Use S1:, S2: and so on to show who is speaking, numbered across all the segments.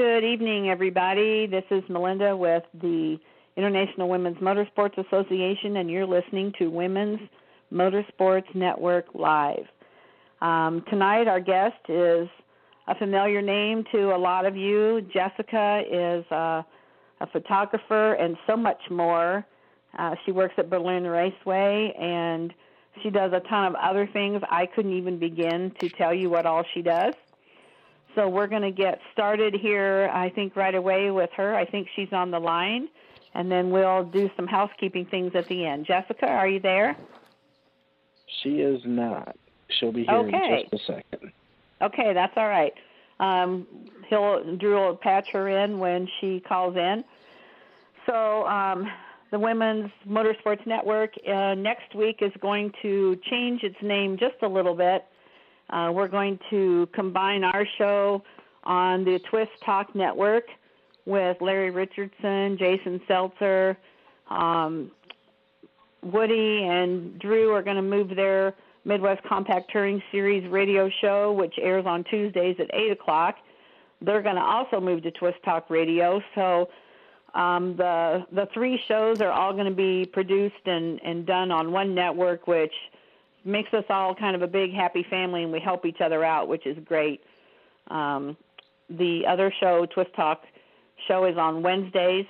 S1: Good evening, everybody. This is Melinda with the International Women's Motorsports Association, and you're listening to Women's Motorsports Network Live. Um, tonight, our guest is a familiar name to a lot of you. Jessica is uh, a photographer and so much more. Uh, she works at Berlin Raceway and she does a ton of other things. I couldn't even begin to tell you what all she does. So we're going to get started here, I think, right away with her. I think she's on the line, and then we'll do some housekeeping things at the end. Jessica, are you there?
S2: She is not. She'll be here
S1: okay.
S2: in just a second.
S1: Okay, that's all right. Um, he'll Drew will patch her in when she calls in. So um, the Women's Motorsports Network uh, next week is going to change its name just a little bit. Uh, we're going to combine our show on the Twist Talk Network with Larry Richardson, Jason Seltzer, um, Woody, and Drew are going to move their Midwest Compact Touring Series radio show, which airs on Tuesdays at 8 o'clock. They're going to also move to Twist Talk Radio. So um, the the three shows are all going to be produced and, and done on one network, which makes us all kind of a big happy family, and we help each other out, which is great. Um, the other show, Twist Talk show, is on Wednesdays.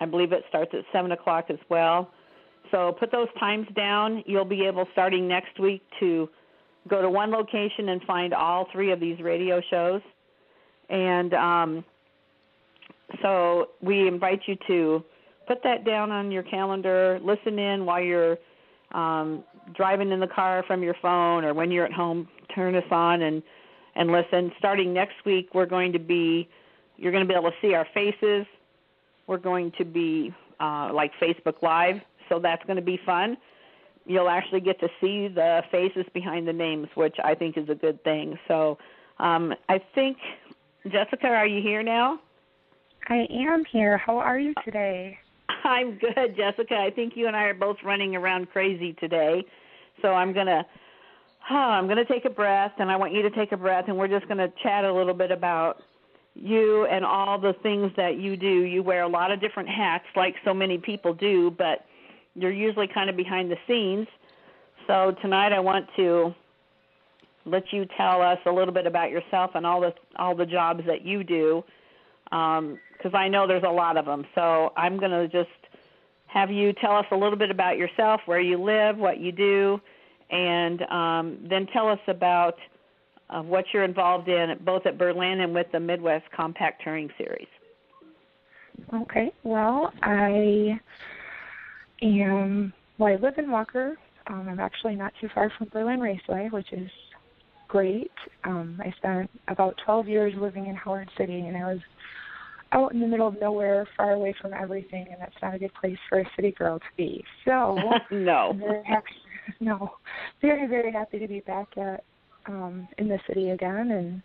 S1: I believe it starts at seven o'clock as well. So put those times down. You'll be able, starting next week, to go to one location and find all three of these radio shows. And um, so we invite you to put that down on your calendar, listen in while you're um, driving in the car from your phone or when you're at home, turn us on and and listen. Starting next week, we're going to be you're going to be able to see our faces. We're going to be uh, like Facebook Live so that's going to be fun. You'll actually get to see the faces behind the names, which I think is a good thing. So um, I think, Jessica, are you here now?
S3: I am here. How are you today?
S1: I'm good, Jessica. I think you and I are both running around crazy today. So I'm going to oh, I'm going to take a breath and I want you to take a breath and we're just going to chat a little bit about you and all the things that you do. You wear a lot of different hats like so many people do, but you're usually kind of behind the scenes. So tonight I want to let you tell us a little bit about yourself and all the all the jobs that you do, because um, I know there's a lot of them. So I'm going to just have you tell us a little bit about yourself, where you live, what you do, and um, then tell us about uh, what you're involved in, both at Berlin and with the Midwest Compact Touring Series.
S3: Okay. Well, I am, well, I live in Walker. Um, I'm actually not too far from Berlin Raceway, which is great. Um, I spent about 12 years living in Howard City, and I was out in the middle of nowhere, far away from everything, and that's not a good place for a city girl to be. So,
S1: no,
S3: very happy. No, very very happy to be back at um, in the city again, and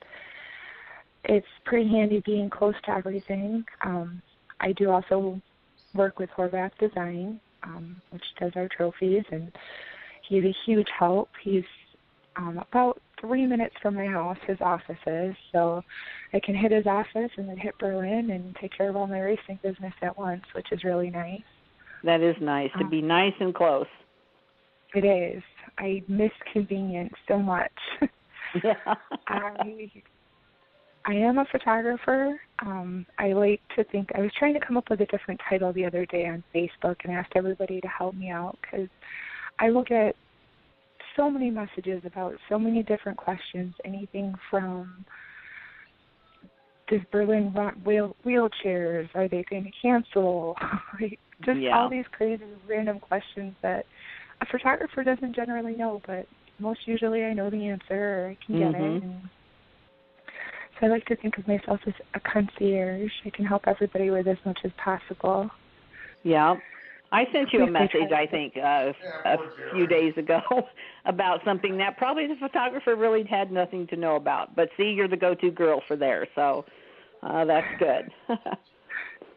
S3: it's pretty handy being close to everything. Um, I do also work with Horvath Design, um, which does our trophies, and he's a huge help. He's um, about three minutes from my house, his office is, so I can hit his office and then hit Berlin and take care of all my racing business at once, which is really nice.
S1: That is nice to um, be nice and close.
S3: It is. I miss convenience so much.
S1: Yeah.
S3: I I am a photographer. Um, I like to think I was trying to come up with a different title the other day on Facebook and asked everybody to help me out because I look at so many messages about so many different questions, anything from does Berlin want wheel, wheelchairs? Are they going to cancel? like just
S1: yeah.
S3: all these crazy random questions that a photographer doesn't generally know, but most usually I know the answer or I can get
S1: mm-hmm.
S3: it. And I like to think of myself as a concierge. I can help everybody with as much as possible.
S1: Yeah. I sent you a message, I think, uh, a few days ago about something that probably the photographer really had nothing to know about. But see, you're the go-to girl for there, so uh, that's good.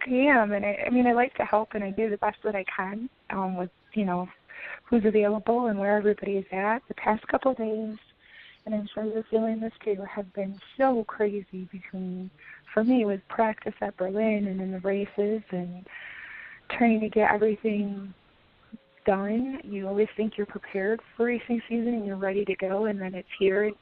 S3: I am, and I, I mean, I like to help, and I do the best that I can um, with, you know, who's available and where everybody is at. The past couple of days, And I'm sure the feeling this year have been so crazy between, for me, it was practice at Berlin and then the races and trying to get everything done. You always think you're prepared for racing season and you're ready to go, and then it's here. And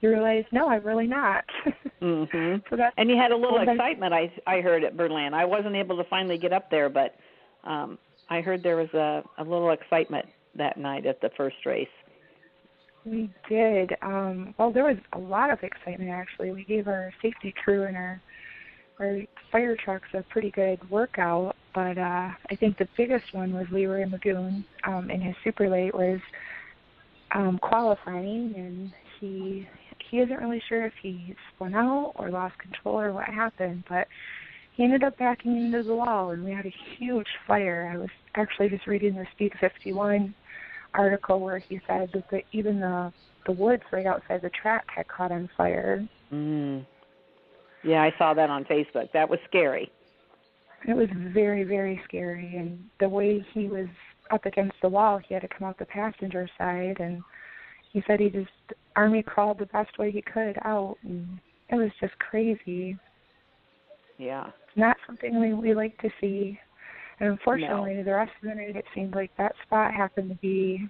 S3: you realize, no, I'm really not.
S1: mm-hmm.
S3: so that's
S1: And you had a little excitement I I heard at Berlin. I wasn't able to finally get up there, but um I heard there was a a little excitement that night at the first race.
S3: We did. Um, well, there was a lot of excitement actually. We gave our safety crew and our our fire trucks a pretty good workout, but uh, I think the biggest one was Leroy Magoon um, in his super late was um, qualifying, and he he isn't really sure if he spun out or lost control or what happened, but he ended up backing into the wall, and we had a huge fire. I was actually just reading the Speed 51 article where he said that the, even the the woods right outside the track had caught on fire.
S1: Mm. Yeah, I saw that on Facebook. That was scary.
S3: It was very very scary, and the way he was up against the wall, he had to come out the passenger side, and he said he just army crawled the best way he could out, and it was just crazy.
S1: Yeah.
S3: It's not something we we like to see. And unfortunately, the rest of the night it seemed like that spot happened to be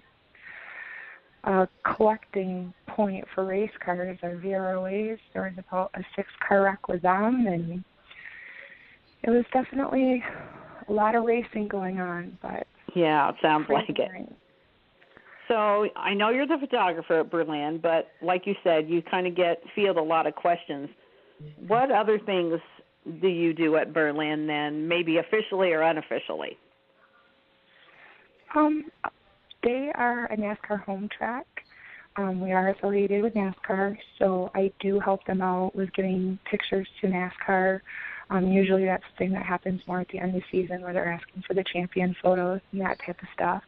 S3: a collecting point for race cars or VROAs. There was about a six car wreck with them, and it was definitely a lot of racing going on. But
S1: Yeah, it sounds like it. So I know you're the photographer at Berlin, but like you said, you kind of get field a lot of questions. What other things do you do at Berlin then, maybe officially or unofficially?
S3: Um, they are a NASCAR home track. Um, we are affiliated with NASCAR, so I do help them out with getting pictures to NASCAR. Um, usually that's something that happens more at the end of the season where they're asking for the champion photos and that type of stuff.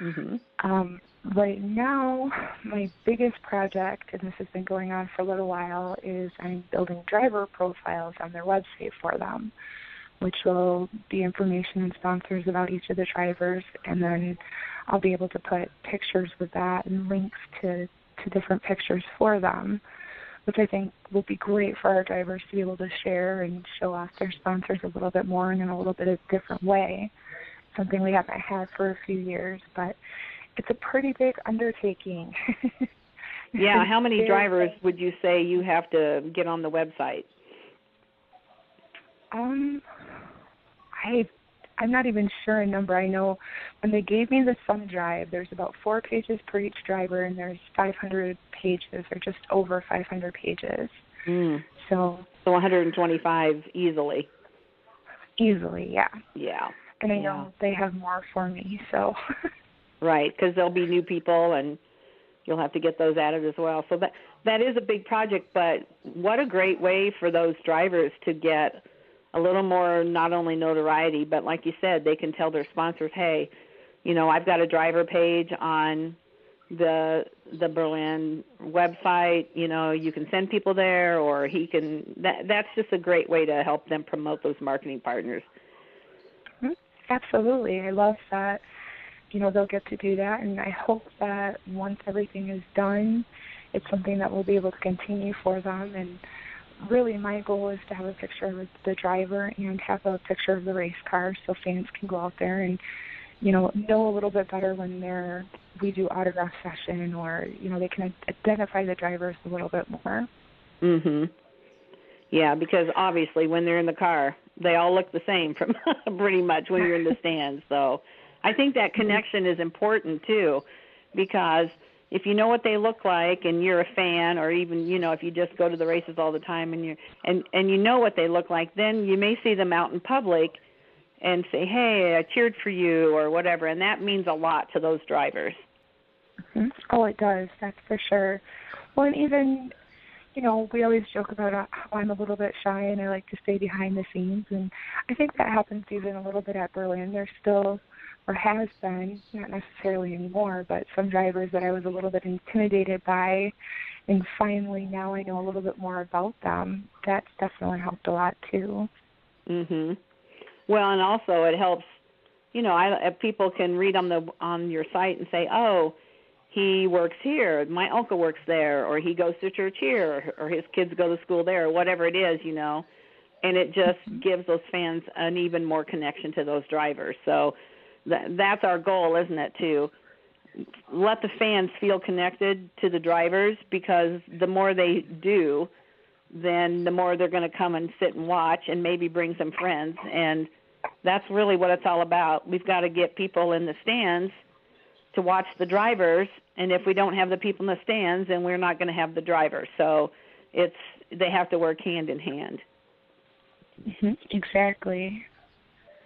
S1: Mhm.
S3: Um, right now, my biggest project, and this has been going on for a little while, is I'm building driver profiles on their website for them, which will be information and sponsors about each of the drivers, and then I'll be able to put pictures with that and links to, to different pictures for them, which I think will be great for our drivers to be able to share and show off their sponsors a little bit more and in a little bit of a different way something we haven't had for a few years, but it's a pretty big undertaking.
S1: Yeah, how many drivers would you say you have to get on the website?
S3: Um, I I'm not even sure a number. I know when they gave me the thumb drive, there's about four pages per each driver, and there's 500 pages, or just over 500 pages.
S1: Mm.
S3: So
S1: So 125 easily.
S3: easily, yeah.
S1: Yeah.
S3: And I
S1: Yeah.
S3: know they have more for me, so
S1: Right, because there'll be new people and you'll have to get those added as well. So that that is a big project, but what a great way for those drivers to get a little more not only notoriety, but like you said, they can tell their sponsors, "Hey, you know, I've got a driver page on the the Berlin website, you know, you can send people there or he can that that's just a great way to help them promote those marketing partners. Mm-hmm.
S3: Absolutely. I love that, you know, they'll get to do that. And I hope that once everything is done, it's something that we'll be able to continue for them. And really, my goal is to have a picture of the driver and have a picture of the race car so fans can go out there and, you know, know a little bit better when they're we do autograph session or you know they can identify the drivers a little bit more.
S1: Mhm. Yeah, because obviously when they're in the car, they all look the same from pretty much when you're in the stands. So, I think that connection is important too because if you know what they look like and you're a fan or even, you know, if you just go to the races all the time and you and and you know what they look like, then you may see them out in public and say, "Hey, I cheered for you" or whatever, and that means a lot to those drivers.
S3: Mhm. Oh, it does. That's for sure. Well, and even, you know, we always joke about uh, how I'm a little bit shy and I like to stay behind the scenes, and I think that happens even a little bit at Berlin. There's still, or has been, not necessarily anymore, but some drivers that I was a little bit intimidated by, and finally now I know a little bit more about them. That's definitely helped a lot too.
S1: Mhm. Well, and also it helps. You know, I people can read on the on your site and say, "Oh, he works here, my uncle works there, or he goes to church here, or, or his kids go to school there, or whatever it is, you know. And it just
S3: Mhm.
S1: gives those fans an even more connection to those drivers. So that that's our goal, isn't it? To let the fans feel connected to the drivers because the more they do, then the more they're going to come and sit and watch and maybe bring some friends and that's really what it's all about. We've got to get people in the stands to watch the drivers and if we don't have the people in the stands then we're not going to have the drivers. So it's they have to work hand in hand.
S3: hmm Exactly.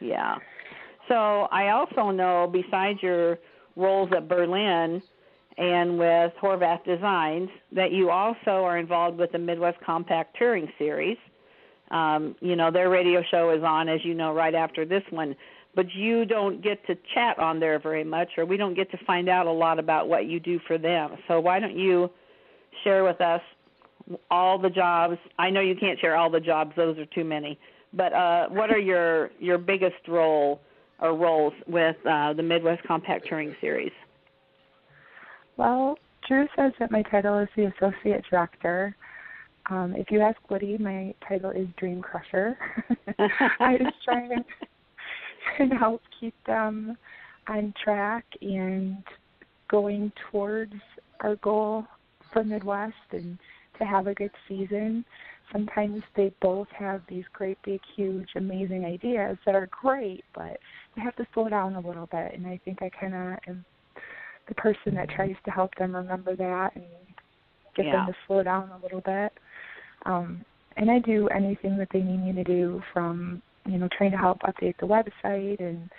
S1: Yeah. So I also know besides your roles at Berlin and with Horvath Designs that you also are involved with the Midwest Compact Touring Series. Um, you know, their radio show is on, as you know, right after this one. But you don't get to chat on there very much, or we don't get to find out a lot about what you do for them. So why don't you share with us all the jobs? I know you can't share all the jobs; those are too many. But uh, what are your your biggest role or roles with uh, the Midwest Compact Touring Series?
S3: Well, Drew says that my title is the associate director. Um, if you ask Woody, my title is Dream Crusher. I just try and, and help keep them on track and going towards our goal for Midwest and to have a good season. Sometimes they both have these great, big, huge, amazing ideas that are great, but they have to slow down a little bit. And I think I kind of am the person that tries to help them remember that and get
S1: Yeah.
S3: them to slow down a little bit. Um, and I do anything that they need me to do from, you know, trying to help update the website and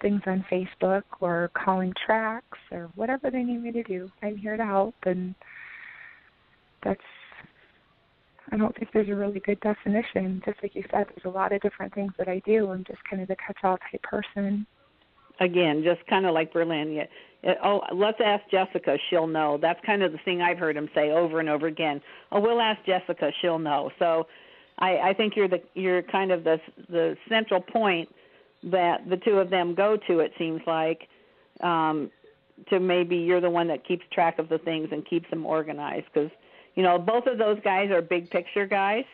S3: things on Facebook or calling tracks or whatever they need me to do. I'm here to help and that's I don't think there's a really good definition. Just like you said, there's a lot of different things that I do. I'm just kind of the catch-all type person.
S1: Again, just kind of like Berlin. Yeah. Oh, let's ask Jessica. She'll know. That's kind of the thing I've heard him say over and over again. Oh, we'll ask Jessica. She'll know. So, I, I think you're the you're kind of the the central point that the two of them go to. It seems like um, to maybe you're the one that keeps track of the things and keeps them organized because you know both of those guys are big picture guys.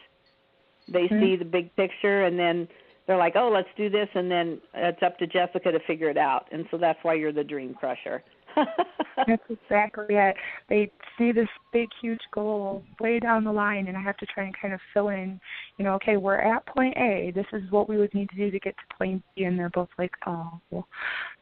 S1: They
S3: Mhm.
S1: see the big picture and then they're like, "Oh, let's do this," and then it's up to Jessica to figure it out. And so that's why you're the dream crusher.
S3: That's exactly it. They see this big, huge goal way down the line, and I have to try and kind of fill in, you know, okay, we're at point A. This is what we would need to do to get to point B, and they're both like, oh, well,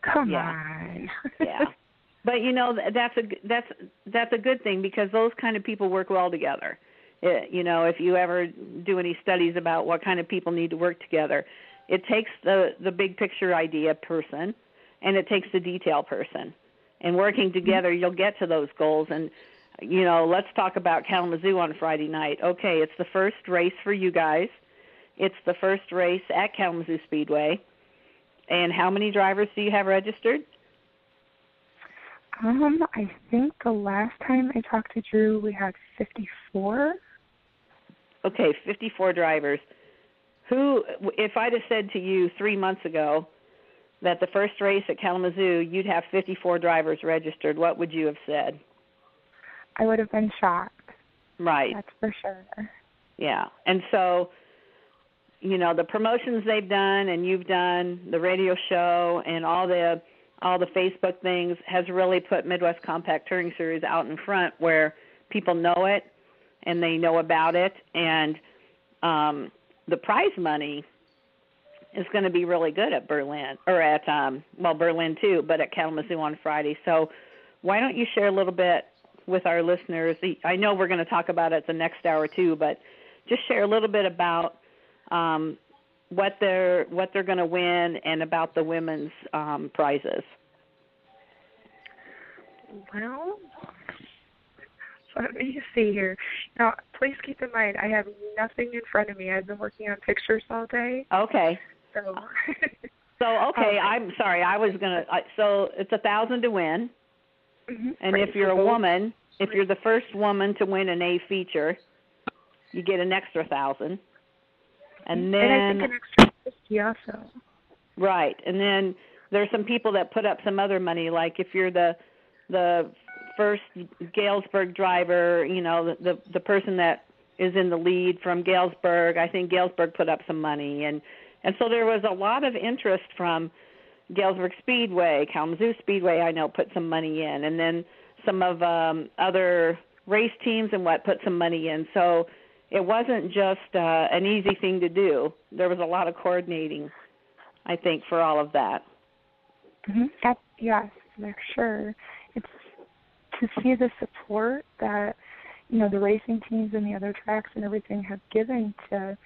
S3: come
S1: Yeah.
S3: on.
S1: yeah. But you know that's a that's that's a good thing because those kind of people work well together. It, you know, if you ever do any studies about what kind of people need to work together, it takes the the big picture idea person and it takes the detail person. And working mm-hmm. together, you'll get to those goals and you know, let's talk about Kalamazoo on Friday night. Okay, it's the first race for you guys. It's the first race at Kalamazoo Speedway. And how many drivers do you have registered?
S3: Um, I think the last time I talked to Drew, we had 54.
S1: Okay, 54 drivers. Who, if I'd have said to you three months ago that the first race at Kalamazoo you'd have 54 drivers registered, what would you have said?
S3: I would have been shocked.
S1: Right.
S3: That's for sure.
S1: Yeah. And so, you know, the promotions they've done and you've done, the radio show and all the all the Facebook things has really put Midwest Compact Touring Series out in front where people know it and they know about it and um the prize money is going to be really good at Berlin or at um well Berlin too, but at Kalamazoo on Friday. So why don't you share a little bit with our listeners? I know we're going to talk about it the next hour too, but just share a little bit about um, what they're what they're going to win and about the women's um, prizes.
S3: Well, let me see here. Now, please keep in mind, I have nothing in front of me. I've been working on pictures all day,
S1: Okay.
S3: so
S1: So okay,
S3: Okay.
S1: I'm sorry. I was gonna. I, so it's a thousand to win,
S3: Mhm.
S1: and
S3: Right,
S1: if you're
S3: so
S1: a woman, if you're the first woman to win an A feature, you get an extra thousand. And then
S3: and I think an extra fifty also.
S1: Right. And then there's some people that put up some other money, like if you're the the first Galesburg driver, you know, the, the the person that is in the lead from Galesburg. I think Galesburg put up some money and and so there was a lot of interest from Galesburg Speedway, Kalamazoo Speedway I know put some money in and then some of um other race teams and what put some money in. So it wasn't just uh, an easy thing to do. There was a lot of coordinating, I think, for all of that.
S3: Mm-hmm. That, yes, for sure. It's to see the support that you know the racing teams and the other tracks and everything have given to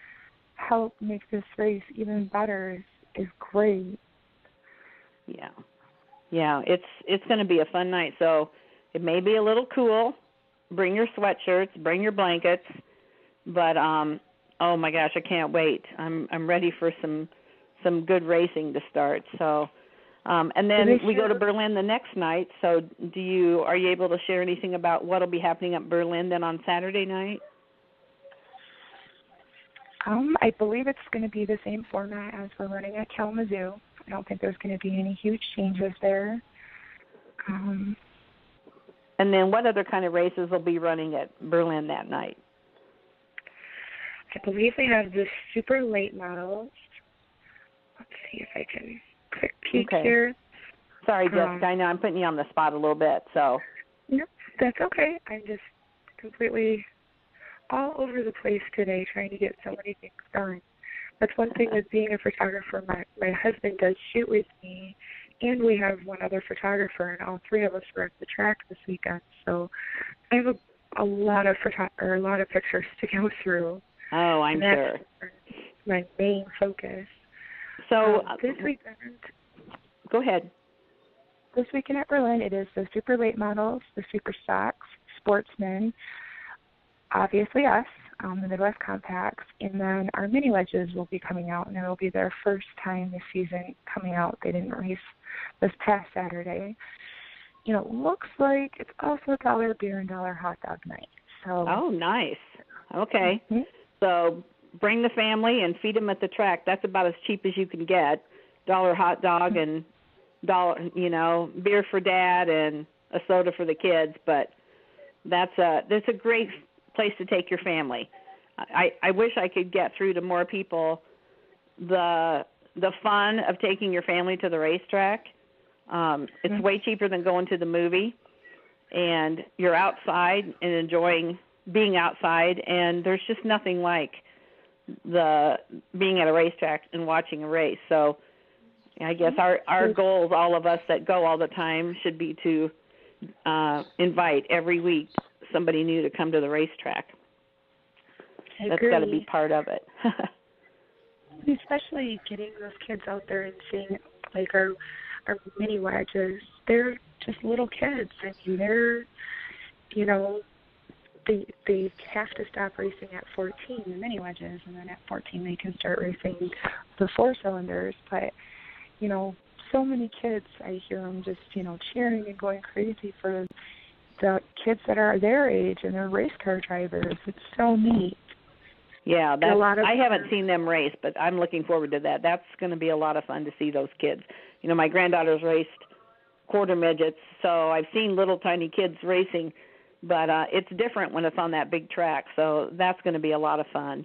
S3: help make this race even better is, is great.
S1: Yeah, yeah, it's it's going to be a fun night. So it may be a little cool. Bring your sweatshirts, bring your blankets, but um, oh my gosh, I can't wait. I'm I'm ready for some some good racing to start. So um, and then we go to Berlin the next night. So, do you are you able to share anything about what'll be happening at Berlin then on Saturday night?
S3: Um, I believe it's going to be the same format as we're running at Kalamazoo. I don't think there's going to be any huge changes there. Um,
S1: and then, what other kind of races will be running at Berlin that night?
S3: I believe they have the super late models. Let's see if I can quick peek
S1: okay.
S3: here.
S1: Sorry, Jessica. Um, I know I'm putting you on the spot a little bit, so.
S3: Nope, that's okay. I'm just completely all over the place today, trying to get so many things done. That's one thing with being a photographer. My my husband does shoot with me, and we have one other photographer, and all three of us were at the track this weekend. So I have a a lot of photo or a lot of pictures to go through.
S1: Oh, I'm sure.
S3: My main focus.
S1: So
S3: um, this weekend.
S1: Go ahead.
S3: This weekend at Berlin, it is the super late models, the super stocks, sportsmen, obviously us, um, the Midwest Compacts, and then our mini wedges will be coming out, and it will be their first time this season coming out. They didn't race this past Saturday. You know, looks like it's also dollar beer and dollar hot dog night. So.
S1: Oh, nice. Okay.
S3: Mm-hmm.
S1: So bring the family and feed them at the track. That's about as cheap as you can get. Dollar hot dog and dollar, you know, beer for dad and a soda for the kids. But that's a that's a great place to take your family. I I wish I could get through to more people the the fun of taking your family to the racetrack. Um, it's mm-hmm. way cheaper than going to the movie, and you're outside and enjoying being outside. And there's just nothing like the being at a racetrack and watching a race. So I guess our our goals, all of us that go all the time, should be to uh, invite every week somebody new to come to the racetrack. That's got to be part of it.
S3: Especially getting those kids out there and seeing like our our mini wedges. They're just little kids. I mean, they're you know they they have to stop racing at 14 the mini wedges and then at 14 they can start racing the four cylinders. But you know so many kids i hear them just you know cheering and going crazy for the kids that are their age and they're race car drivers. It's so neat.
S1: Yeah that's
S3: a lot of
S1: i haven't seen them race but i'm looking forward to that. That's going to be a lot of fun to see those kids. You know my granddaughter's raced quarter midgets so i've seen little tiny kids racing but uh, it's different when it's on that big track. So that's going to be a lot of fun.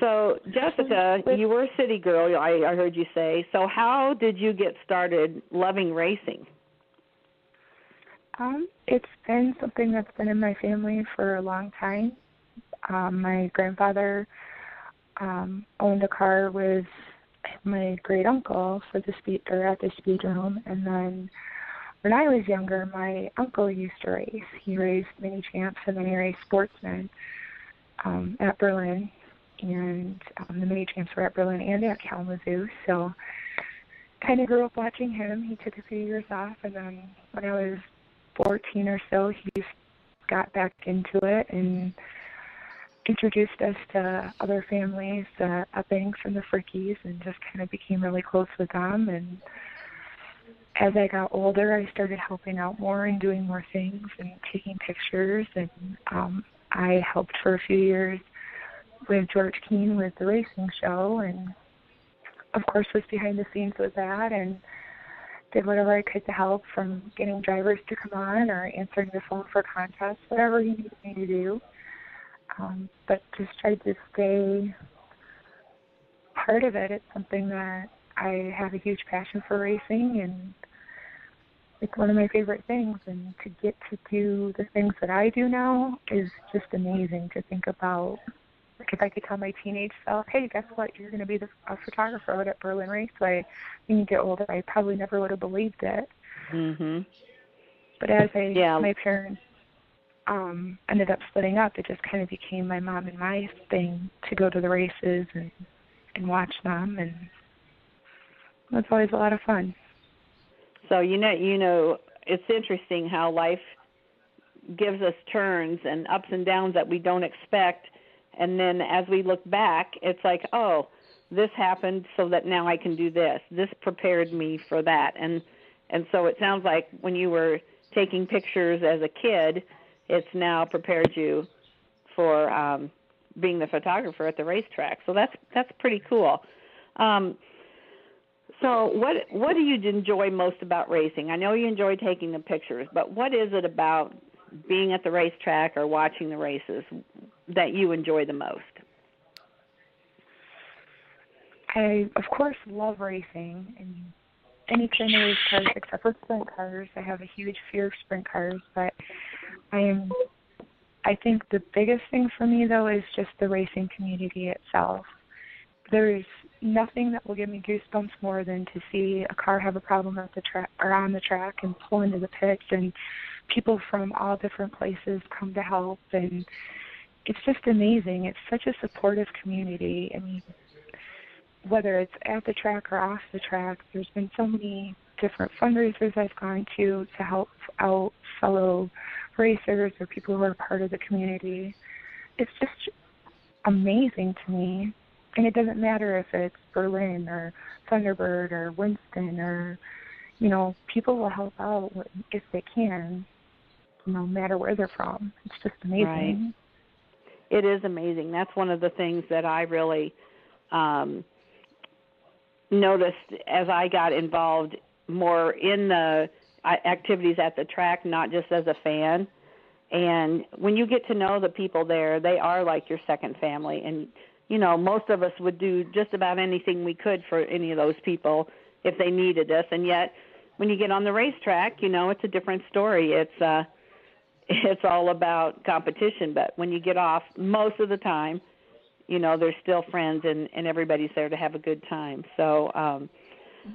S1: So Jessica, you were a city girl. I, I heard you say. So how did you get started loving racing?
S3: Um, it's been something that's been in my family for a long time. Um, my grandfather um, owned a car with my great uncle for the speed or at the speedrome, and then when I was younger, my uncle used to race. He raced mini champs and he raced sportsmen um, at Berlin. And um, the mini champs were at Berlin and at Kalamazoo. So kind of grew up watching him. He took a few years off. And then when I was 14 or so, he got back into it and introduced us to other families, the Eppings and the Frickies, and just kind of became really close with them. And as I got older, I started helping out more and doing more things and taking pictures. And um, I helped for a few years with George Keen with the racing show, and of course was behind the scenes with that. And did whatever I could to help from getting drivers to come on or answering the phone for contests, whatever he needed me to do. Um, but just tried to stay part of it. It's something that I have a huge passion for racing and it's one of my favorite things and to get to do the things that I do now is just amazing to think about like if I could tell my teenage self, hey, guess what? You're going to be the, a photographer at Berlin Raceway. When you get older, I probably never would have believed it.
S1: Mhm.
S3: But as I,
S1: Yeah.
S3: my parents um ended up splitting up, it just kind of became my mom and my thing to go to the races and and watch them, and that's always a lot of fun.
S1: So you know, you know, it's interesting how life gives us turns and ups and downs that we don't expect, and then as we look back, it's like, oh, this happened so that now I can do this. This prepared me for that, and and so it sounds like when you were taking pictures as a kid, it's now prepared you for um, being the photographer at the racetrack. So that's that's pretty cool. Um, so what what do you enjoy most about racing? I know you enjoy taking the pictures, but what is it about being at the racetrack or watching the races that you enjoy the most?
S3: I of course love racing and any kind of race cars except for sprint cars. I have a huge fear of sprint cars, but I am I think the biggest thing for me though is just the racing community itself. There's nothing that will give me goosebumps more than to see a car have a problem at the track or on the track and pull into the pits and people from all different places come to help and it's just amazing. It's such a supportive community. I mean, whether it's at the track or off the track, there's been so many different fundraisers I've gone to to help out fellow racers or people who are part of the community. It's just amazing to me. And it doesn't matter if it's Berlin or Thunderbird or Winston or, you know, people will help out if they can, no matter where they're from. It's just amazing.
S1: Right. It is amazing. That's one of the things that I really um, noticed as I got involved more in the uh, activities at the track, not just as a fan. And when you get to know the people there, they are like your second family. And, you know, most of us would do just about anything we could for any of those people if they needed us. And yet, when you get on the racetrack, you know, it's a different story. It's, uh, it's all about competition. But when you get off, most of the time, you know, they're still friends and, and everybody's there to have a good time. So, um,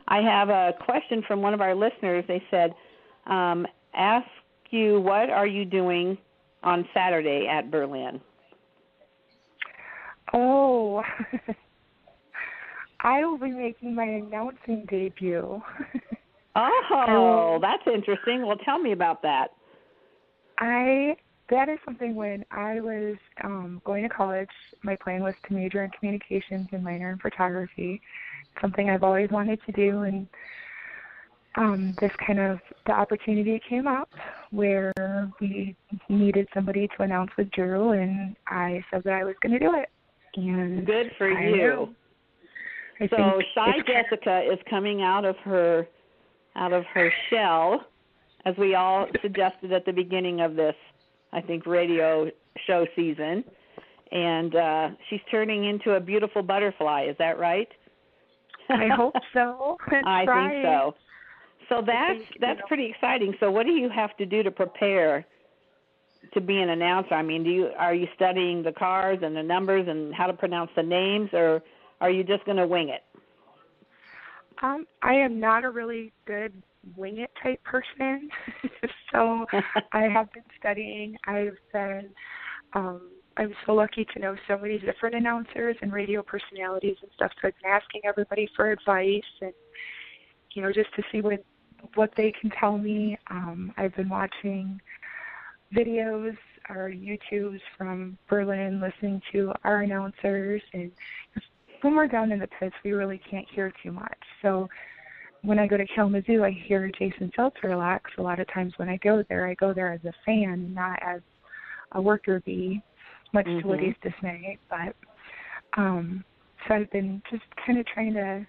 S1: I have a question from one of our listeners. They said, um, ask you, what are you doing on Saturday at Berlin?
S3: Oh, I will be making my announcing debut.
S1: oh, that's interesting. Well, tell me about that.
S3: I that is something when I was um going to college, my plan was to major in communications and minor in photography. Something I've always wanted to do and um this kind of the opportunity came up where we needed somebody to announce with Drew and I said that I was going to do it. And
S1: good for
S3: I
S1: you.
S3: I
S1: so Shy Jessica is coming out of her out of her shell, as we all suggested at the beginning of this, I think, radio show season, and uh, she's turning into a beautiful butterfly. Is that right?
S3: I hope so. That's
S1: I
S3: right.
S1: think so. So that's that's pretty exciting. So what do you have to do to prepare to be an announcer? I mean, do you are you studying the cars and the numbers and how to pronounce the names, or are you just going to wing it?
S3: Um, I am not a really good wing it type person. so I have been studying. I've been um I'm so lucky to know so many different announcers and radio personalities and stuff. So I've been asking everybody for advice and you know, just to see what what they can tell me. Um, I've been watching videos or YouTubes from Berlin, listening to our announcers and when we're down in the pits, we really can't hear too much. So when I go to Kalamazoo, I hear Jason Seltzer a lot. 'cause a lot of times when I go there, I go there as a fan, not as a worker bee, much to
S1: Mhm.
S3: Woody's dismay. But um, so I've been just kind of trying to,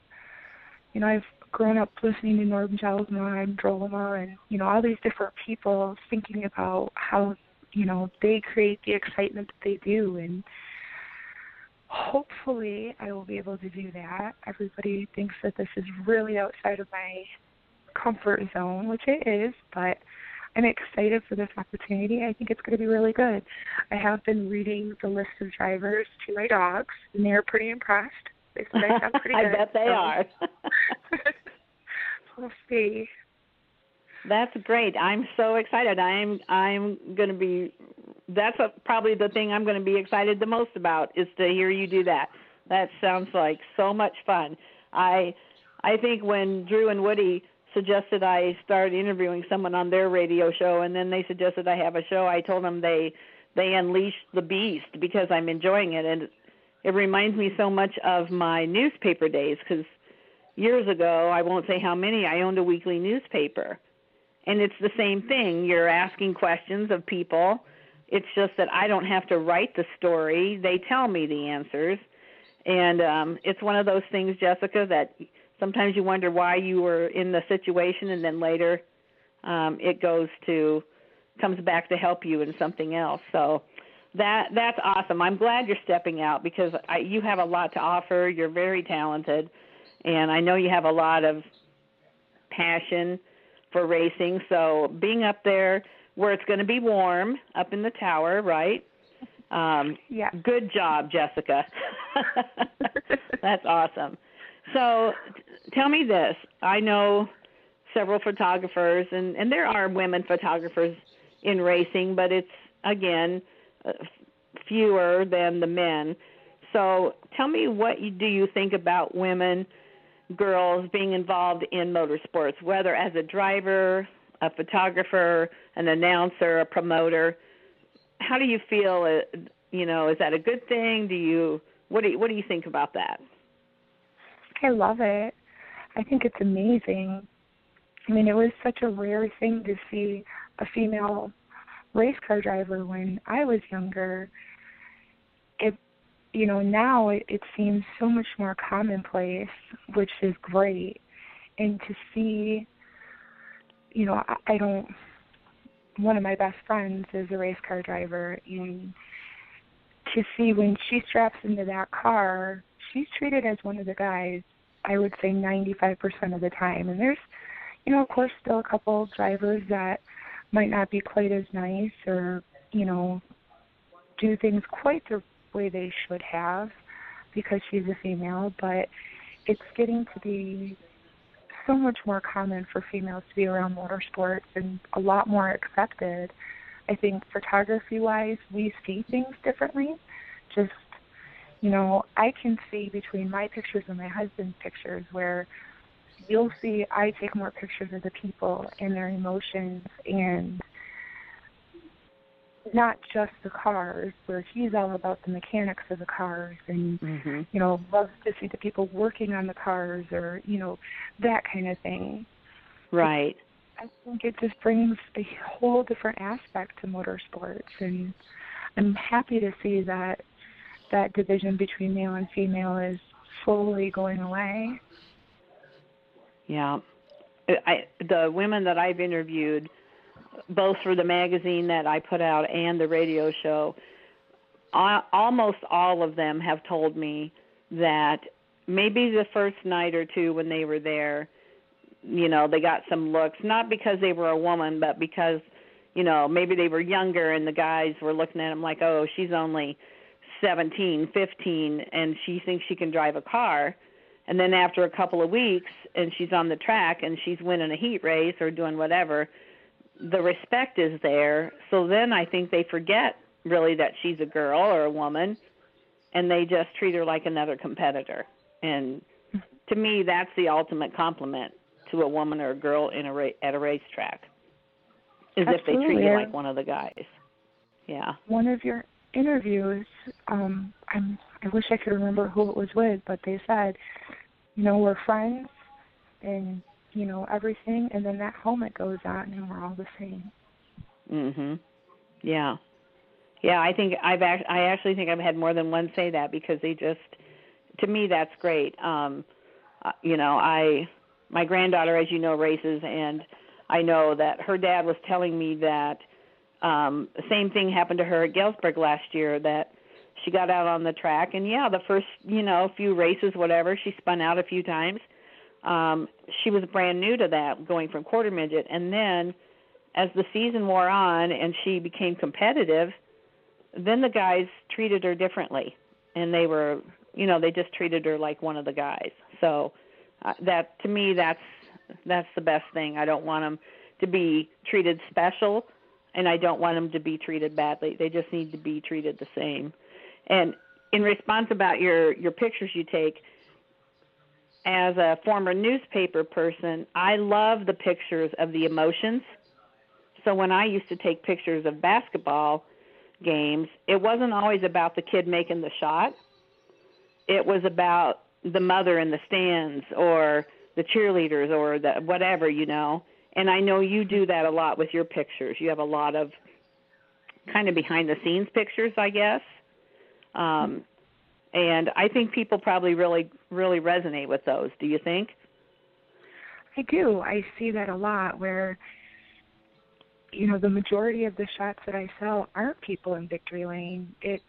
S3: you know, I've grown up listening to Norm Jelma and Drolma and you know all these different people thinking about how you know they create the excitement that they do and hopefully I will be able to do that. Everybody thinks that this is really outside of my comfort zone, which it is, but I'm excited for this opportunity. I think it's going to be really good. I have been reading the list of drivers to my dogs, and they're pretty impressed. They said I sound pretty
S1: I
S3: good.
S1: bet they
S3: so.
S1: are.
S3: we'll see.
S1: That's great. I'm so excited. I'm I'm going to be that's a, probably the thing I'm going to be excited the most about is to hear you do that. That sounds like so much fun. I I think when Drew and Woody suggested I start interviewing someone on their radio show and then they suggested I have a show, I told them they they unleashed the beast because I'm enjoying it and it reminds me so much of my newspaper days cuz years ago, I won't say how many, I owned a weekly newspaper. And it's the same thing. You're asking questions of people it's just that I don't have to write the story. They tell me the answers. And um it's one of those things, Jessica, that sometimes you wonder why you were in the situation and then later um it goes to comes back to help you in something else. So that that's awesome. I'm glad you're stepping out because I, you have a lot to offer. You're very talented, and I know you have a lot of passion for racing. So being up there where it's going to be warm up in the tower, right? Um,
S3: yeah.
S1: Good job, Jessica. That's awesome. So, t- tell me this. I know several photographers, and and there are women photographers in racing, but it's again uh, fewer than the men. So, tell me what you, do you think about women, girls being involved in motorsports, whether as a driver, a photographer, an announcer, a promoter. How do you feel? Uh, you know, is that a good thing? Do you what do you, what do you think about that?
S3: I love it. I think it's amazing. I mean, it was such a rare thing to see a female race car driver when I was younger. It, you know, now it, it seems so much more commonplace, which is great. And to see you know, I, I don't. One of my best friends is a race car driver, and to see when she straps into that car, she's treated as one of the guys. I would say 95% of the time, and there's, you know, of course, still a couple drivers that might not be quite as nice or, you know, do things quite the way they should have because she's a female, but it's getting to be so much more common for females to be around motorsports and a lot more accepted. I think photography wise, we see things differently. Just, you know, I can see between my pictures and my husband's pictures where you'll see I take more pictures of the people and their emotions and not just the cars, where he's all about the mechanics of the cars and
S1: mm-hmm.
S3: you know loves to see the people working on the cars or you know that kind of thing.
S1: Right.
S3: I think it just brings a whole different aspect to motorsports, and I'm happy to see that that division between male and female is slowly going away.
S1: Yeah, I the women that I've interviewed both for the magazine that I put out and the radio show, almost all of them have told me that maybe the first night or two when they were there, you know, they got some looks, not because they were a woman, but because, you know, maybe they were younger and the guys were looking at them like, oh, she's only 17, 15, and she thinks she can drive a car. And then after a couple of weeks, and she's on the track and she's winning a heat race or doing whatever, the respect is there. So then I think they forget really that she's a girl or a woman, and they just treat her like another competitor. And to me, that's the ultimate compliment to a woman or a girl in a ra- at a racetrack, is
S3: Absolutely.
S1: if they treat you like one of the guys. Yeah.
S3: One of your interviews, um, I'm I wish I could remember who it was with, but they said, you know, we're friends, and you know everything and then that helmet goes on and we're all the same.
S1: Mhm yeah. Yeah i think i've act- i actually think i've had more than one say that because they just to me that's great. Um uh, you know i my granddaughter, as you know, races, and I know that her dad was telling me that um same thing happened to her at Galesburg last year that she got out on the track and yeah, the first, you know, few races whatever, she spun out a few times. Um she was brand new to that going from quarter midget and then as the season wore on and she became competitive, then the guys treated her differently and they were, you know, they just treated her like one of the guys. So uh, that to me that's that's the best thing. I don't want them to be treated special and I don't want them to be treated badly. They just need to be treated the same. And in response about your your pictures you take, as a former newspaper person, I love the pictures of the emotions. So when I used to take pictures of basketball games, it wasn't always about the kid making the shot. It was about the mother in the stands or the cheerleaders or the whatever, you know. And I know you do that a lot with your pictures. You have a lot of kind of behind the scenes pictures, I guess. Um and I think people probably really really resonate with those. Do you think?
S3: I do. I see that a lot where you know, the majority of the shots that I sell aren't people in victory lane. It's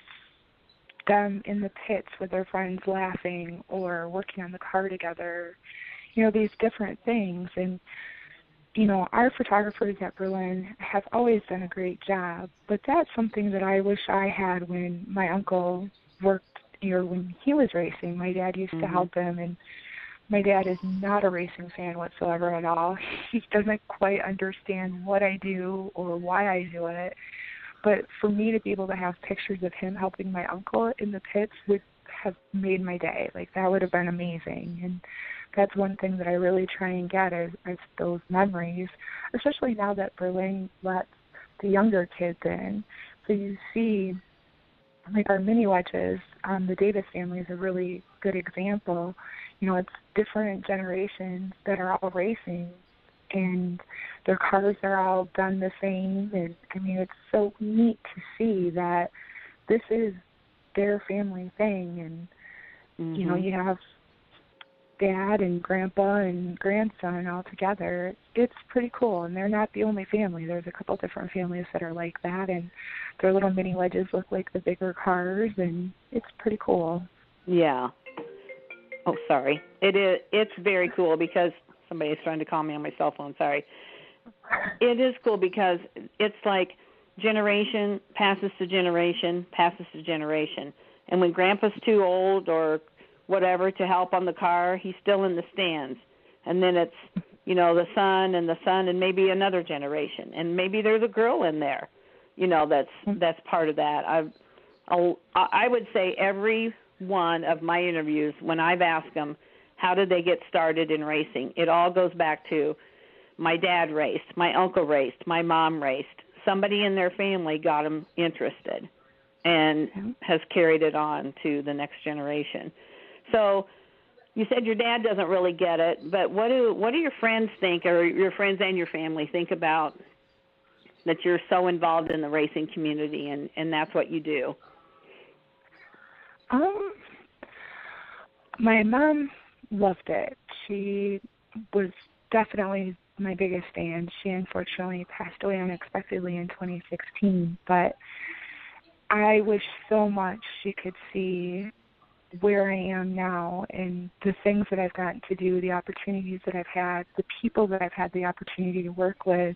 S3: them in the pits with their friends laughing or working on the car together. You know, these different things and you know, our photographers at Berlin have always done a great job, but that's something that I wish I had when my uncle worked or when he was racing. My dad used
S1: mm-hmm.
S3: to help him and my dad is not a racing fan whatsoever at all. He doesn't quite understand what I do or why I do it. But for me to be able to have pictures of him helping my uncle in the pits would have made my day. Like that would have been amazing. And that's one thing that I really try and get is, is those memories, especially now that Berlin lets the younger kids in. So you see like our mini wedges, um, the Davis family is a really good example. You know, it's different generations that are all racing and their cars are all done the same and I mean it's so neat to see that this is their family thing and
S1: mm-hmm.
S3: you know, you have dad and grandpa and grandson all together. It's pretty cool and they're not the only family. There's a couple different families that are like that and their little mini wedges look like the bigger cars and it's pretty cool.
S1: Yeah. Oh, sorry. It is it's very cool because somebody is trying to call me on my cell phone, sorry. It is cool because it's like generation passes to generation, passes to generation. And when grandpa's too old or whatever to help on the car, he's still in the stands. And then it's, you know, the son and the son and maybe another generation. And maybe there's a girl in there, you know, that's mm-hmm. that's part of that. I've I'll, I would say every one of my interviews when I've asked them how did they get started in racing, it all goes back to my dad raced, my uncle raced, my mom raced. Somebody in their family got them interested and has carried it on to the next generation. So you said your dad doesn't really get it, but what do what do your friends think, or your friends and your family think about that you're so involved in the racing community and and that's what you do?
S3: Um, my mom loved it. She was definitely my biggest fan. She unfortunately passed away unexpectedly in 2016, but I wish so much she could see where I am now and the things that I've gotten to do, the opportunities that I've had, the people that I've had the opportunity to work with.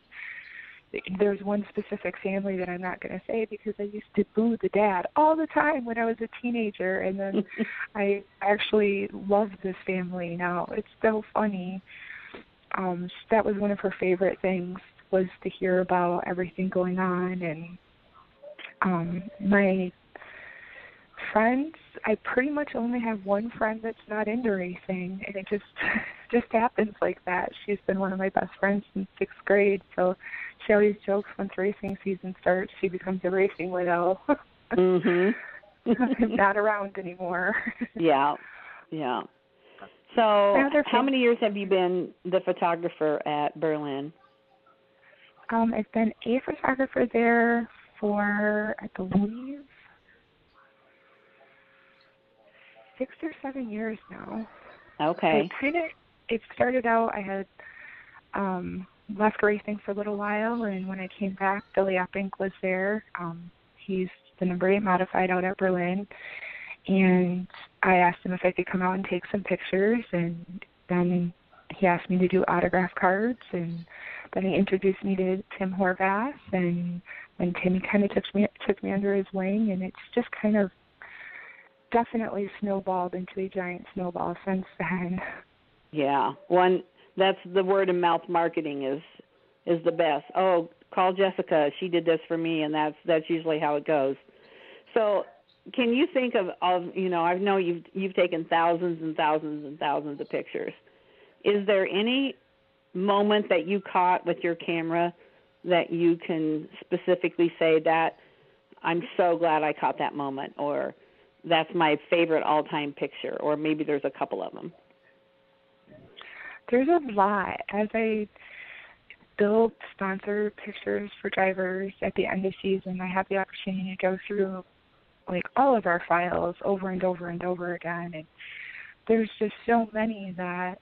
S3: There's one specific family that I'm not going to say because I used to boo the dad all the time when I was a teenager, and then I actually love this family now. It's so funny. Um, that was one of her favorite things was to hear about everything going on and um my friends I pretty much only have one friend that's not into racing, and it just just happens like that. She's been one of my best friends since sixth grade, so she always jokes once racing season starts, she becomes a racing widow.
S1: mhm.
S3: I'm not around anymore.
S1: yeah, yeah. So, how many years have you been the photographer at Berlin?
S3: Um, I've been a photographer there for, I believe, six or seven years now.
S1: Okay.
S3: So kind of it started out I had um left racing for a little while and when I came back Billy Epping was there. Um he's the number eight modified out at Berlin and I asked him if I could come out and take some pictures and then he asked me to do autograph cards and then he introduced me to Tim Horvath and when Timmy kind of took me took me under his wing and it's just kind of definitely snowballed into a giant snowball since then.
S1: Yeah, one that's the word of mouth marketing is is the best. Oh, call Jessica. She did this for me, and that's that's usually how it goes. So, can you think of of you know I know you've you've taken thousands and thousands and thousands of pictures. Is there any moment that you caught with your camera that you can specifically say that I'm so glad I caught that moment, or that's my favorite all-time picture, or maybe there's a couple of them.
S3: There's a lot. As I build sponsor pictures for drivers at the end of season, I have the opportunity to go through like all of our files over and over and over again and there's just so many that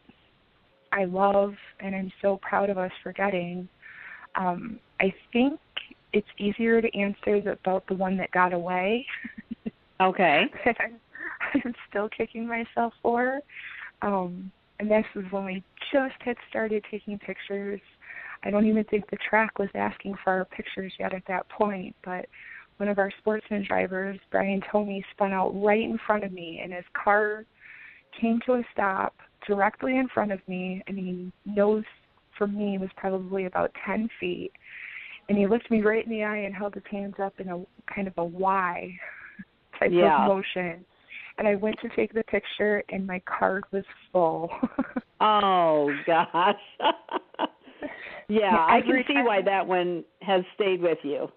S3: I love and I'm so proud of us for getting. Um, I think it's easier to answer about the one that got away.
S1: Okay.
S3: I'm, I'm still kicking myself for. Um, and this was when we just had started taking pictures. I don't even think the track was asking for our pictures yet at that point, but one of our sportsman drivers, Brian Tomey, spun out right in front of me, and his car came to a stop directly in front of me. I mean, nose for me was probably about 10 feet. And he looked me right in the eye and held his hands up in a kind of a Y type
S1: yeah.
S3: of motion. And I went to take the picture, and my card was full.
S1: oh gosh. yeah, I can see why that one has stayed with you.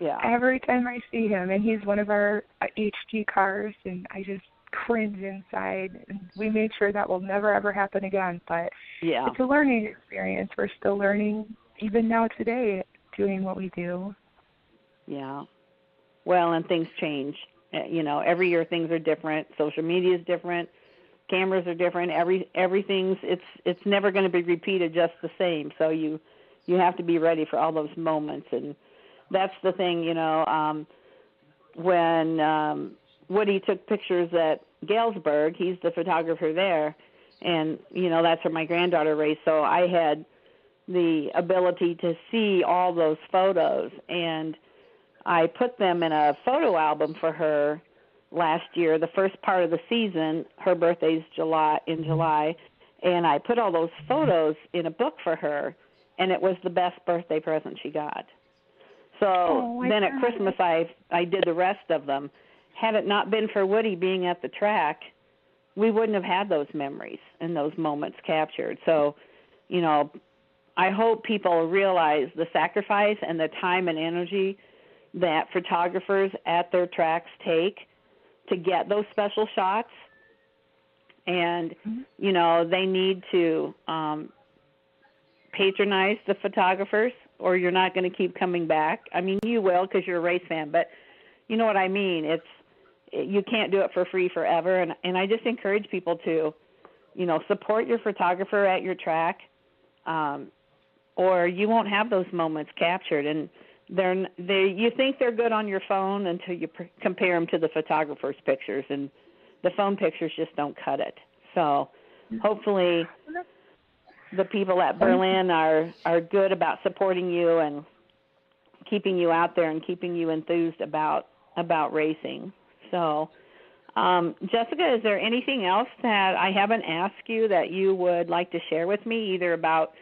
S1: Yeah.
S3: Every time I see him, and he's one of our HD uh, cars, and I just cringe inside. And we made sure that will never ever happen again. But
S1: yeah,
S3: it's a learning experience. We're still learning, even now today, doing what we do.
S1: Yeah. Well, and things change. Uh, you know, every year things are different. Social media is different. Cameras are different. Every everything's it's it's never going to be repeated just the same. So you you have to be ready for all those moments and that's the thing, you know, um when um Woody took pictures at Galesburg, he's the photographer there and you know that's where my granddaughter raced so I had the ability to see all those photos and I put them in a photo album for her last year, the first part of the season. Her birthday's July in. July, and I put all those photos in a book for her, and it was the best birthday present she got. So
S3: oh,
S1: then
S3: God.
S1: at Christmas I I did the rest of them. Had it not been for Woody being at the track, we wouldn't have had those memories and those moments captured. So, you know, I hope people realize the sacrifice and the time and energy that photographers at their tracks take to get those special shots. And mm-hmm. you know they need to um patronize the photographers or you're not going to keep coming back. I mean you will because you're a race fan but you know what i mean? It's you can't do it for free forever. And and i just encourage people to you know support your photographer at your track um or you won't have those moments captured. And they're they you think they're good on your phone until you pr- compare them to the photographer's pictures and the phone pictures just don't cut it. So hopefully the people at Berlin are are good about supporting you and keeping you out there and keeping you enthused about about racing. So um, Jessica, is there anything else that I haven't asked you that you would like to share with me, either about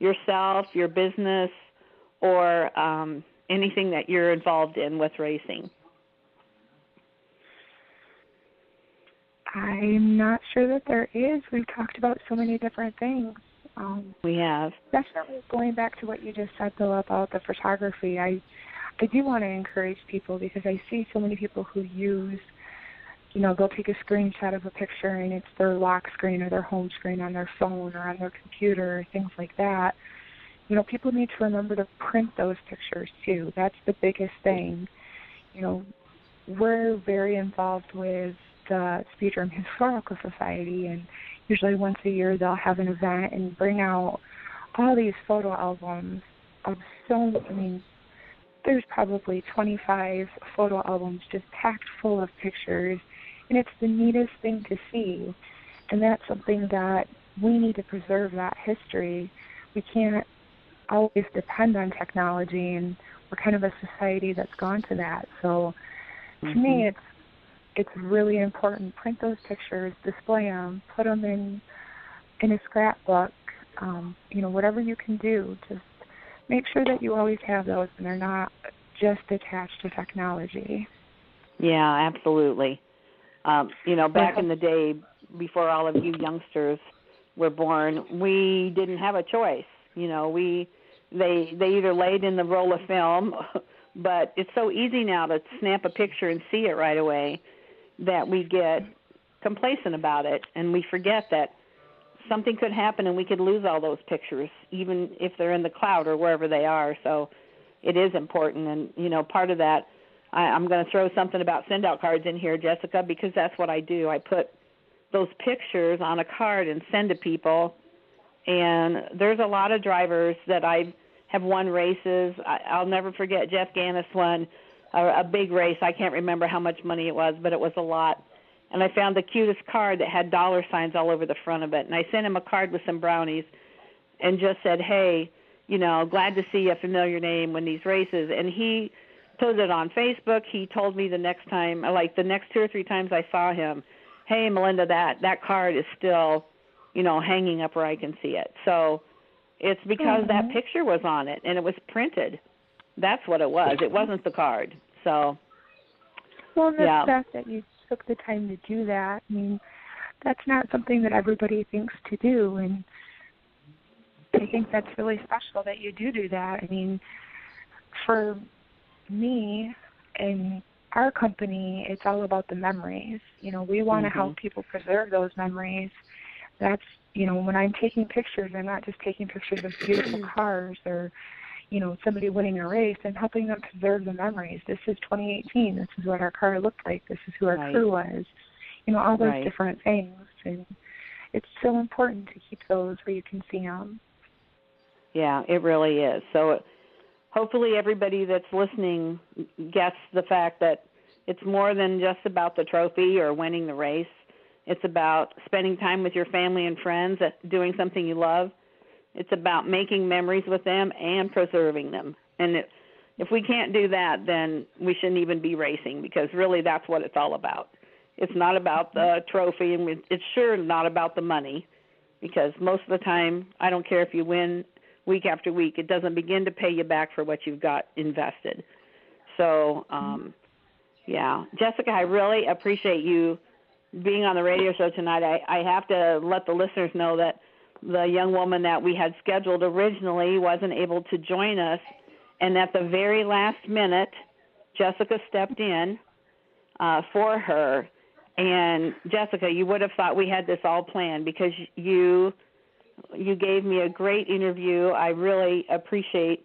S1: yourself, your business, or um, anything that you're involved in with racing?
S3: I'm not sure that there is. We've talked about so many different things. Um,
S1: we have.
S3: Definitely going back to what you just said, though, about the photography. I, I do want to encourage people because I see so many people who use, you know, they'll take a screenshot of a picture and it's their lock screen or their home screen on their phone or on their computer things like that you know, people need to remember to print those pictures too. That's the biggest thing. You know, we're very involved with the Speedrome Historical Society, and usually once a year they'll have an event and bring out all these photo albums of so I mean there's probably 25 photo albums just packed full of pictures and it's the neatest thing to see and that's something that we need to preserve that history we can't always depend on technology and we're kind of a society that's gone to that so mm-hmm. to me mm-hmm. it's it's really important print those pictures display them put them in in a scrapbook um, you know whatever you can do just make sure that you always have those and they're not just attached to technology.
S1: Yeah, absolutely. Um, you know, back in the day, before all of you youngsters were born, we didn't have a choice. You know, we they they either laid in the roll of film, but it's so easy now to snap a picture and see it right away that we get complacent about it and we forget that something could happen and we could lose all those pictures, even if they're in the cloud or wherever they are. So it is important, and you know, part of that, I, I'm going to throw something about send out cards in here, Jessica, because that's what I do. I put those pictures on a card and send to people. And there's a lot of drivers that I have won races. I, I'll never forget Jeff Gannis won a, a big race. I can't remember how much money it was, but it was a lot and I found the cutest card that had dollar signs all over the front of it. And I sent him a card with some brownies and just said, "Hey, you know, glad to see a familiar name when these races." And he put it on Facebook. He told me the next time, like the next two or three times I saw him, "Hey, Melinda, that that card is still, you know, hanging up where I can see it." So it's because mm-hmm. that picture was on it and it was printed. That's what it was. It wasn't the card. So
S3: well, the
S1: yeah.
S3: fact that you took the time to do that. I mean, that's not something that everybody thinks to do, and I think that's really special that you do do that. I mean, for me and our company, it's all about the memories. You know, we want to mm-hmm. help people preserve those memories. That's you know, when I'm taking pictures, I'm not just taking pictures of beautiful cars or you know somebody winning a race and helping them preserve the memories. This is 2018. This is what our car looked like. This is who our
S1: right.
S3: crew was. You know all those
S1: right.
S3: different things, and it's so important to keep those where you can see them.
S1: Yeah, it really is. So hopefully everybody that's listening gets the fact that it's more than just about the trophy or winning the race. It's about spending time with your family and friends, doing something you love it's about making memories with them and preserving them. And it, if we can't do that, then we shouldn't even be racing because really that's what it's all about. It's not about the trophy, and it's sure not about the money because most of the time, I don't care if you win week after week, it doesn't begin to pay you back for what you've got invested. So, um, yeah, Jessica, I really appreciate you being on the radio show tonight. I, I have to let the listeners know that the young woman that we had scheduled originally wasn't able to join us, and at the very last minute, Jessica stepped in uh, for her. And Jessica, you would have thought we had this all planned because you you gave me a great interview. I really appreciate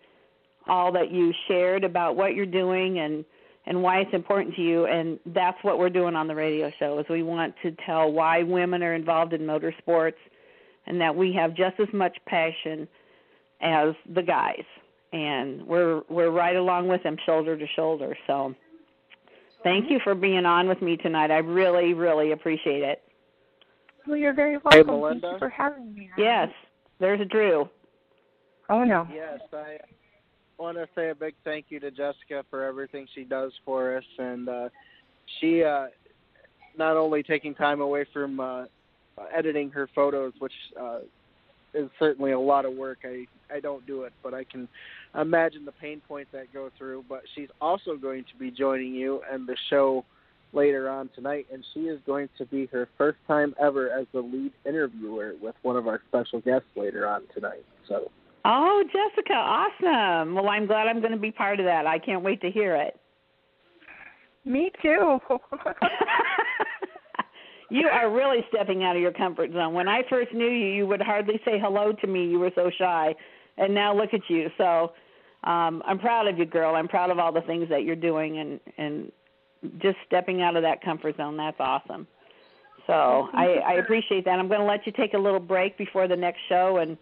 S1: all that you shared about what you're doing and and why it's important to you and that's what we're doing on the radio show is we want to tell why women are involved in motorsports and that we have just as much passion as the guys. And we're we're right along with them shoulder to shoulder. So thank you for being on with me tonight. I really really appreciate it.
S3: Well you're very welcome
S2: hey, Melinda.
S3: thank you for having me
S1: yes there's a drew.
S3: Oh no.
S2: Yes i want to say a big thank you to jessica for everything she does for us and uh she uh not only taking time away from uh editing her photos, which uh, is certainly a lot of work. I I don't do it, but I can imagine the pain point that go through. But she's also going to be joining you and the show later on tonight, and she is going to be her first time ever as the lead interviewer with one of our special guests later on tonight. So.
S1: Oh, Jessica, awesome. Well, I'm glad I'm going to be part of that. I can't wait to hear it.
S3: Me too.
S1: you are really stepping out of your comfort zone. When I first knew you, you would hardly say hello to me. You were so shy, and now look at you. So um, I'm proud of you, girl. I'm proud of all the things that you're doing, and and just stepping out of that comfort zone. That's awesome. So I, I appreciate that. I'm going to let you take a little break before the next show, and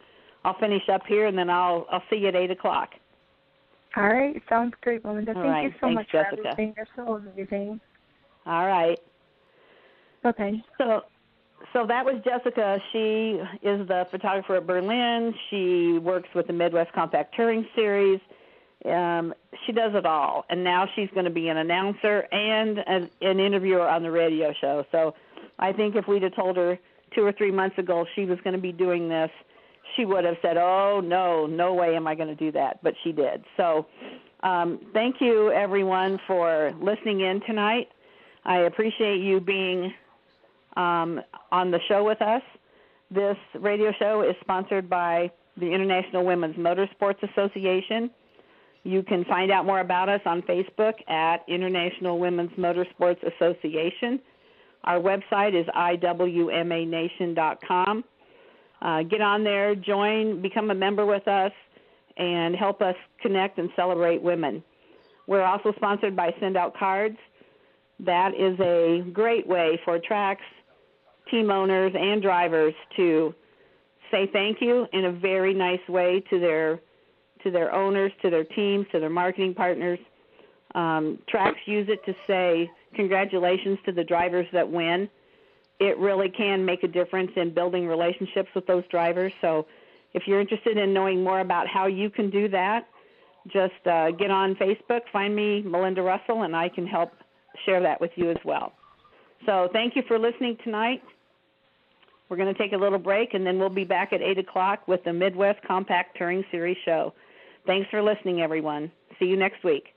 S1: I'll finish up here, and then I'll I'll see you at eight o'clock.
S3: All right, sounds great, Melinda. Thank
S1: right.
S3: you so
S1: Thanks,
S3: much
S1: Jessica.
S3: for everything. You're so amazing.
S1: All right.
S3: Okay.
S1: So, so that was Jessica. She is the photographer at Berlin. She works with the Midwest Compact Touring Series. Um, she does it all, and now she's going to be an announcer and an, an interviewer on the radio show. So, I think if we'd have told her two or three months ago she was going to be doing this, she would have said, "Oh no, no way am I going to do that." But she did. So, um, thank you everyone for listening in tonight. I appreciate you being um, on the show with us. This radio show is sponsored by the International Women's Motorsports Association. You can find out more about us on Facebook at International Women's Motorsports Association. Our website is iwmanation.com. Uh, get on there, join, become a member with us, and help us connect and celebrate women. We're also sponsored by Send Out Cards. That is a great way for tracks, team owners, and drivers to say thank you in a very nice way to their to their owners, to their teams, to their marketing partners. Um, tracks use it to say congratulations to the drivers that win. It really can make a difference in building relationships with those drivers. So, if you're interested in knowing more about how you can do that, just uh, get on Facebook, find me, Melinda Russell, and I can help share that with you as well. So, thank you for listening tonight. We're going to take a little break, and then we'll be back at 8 o'clock with the Midwest Compact Touring Series show. Thanks for listening, everyone. See you next week.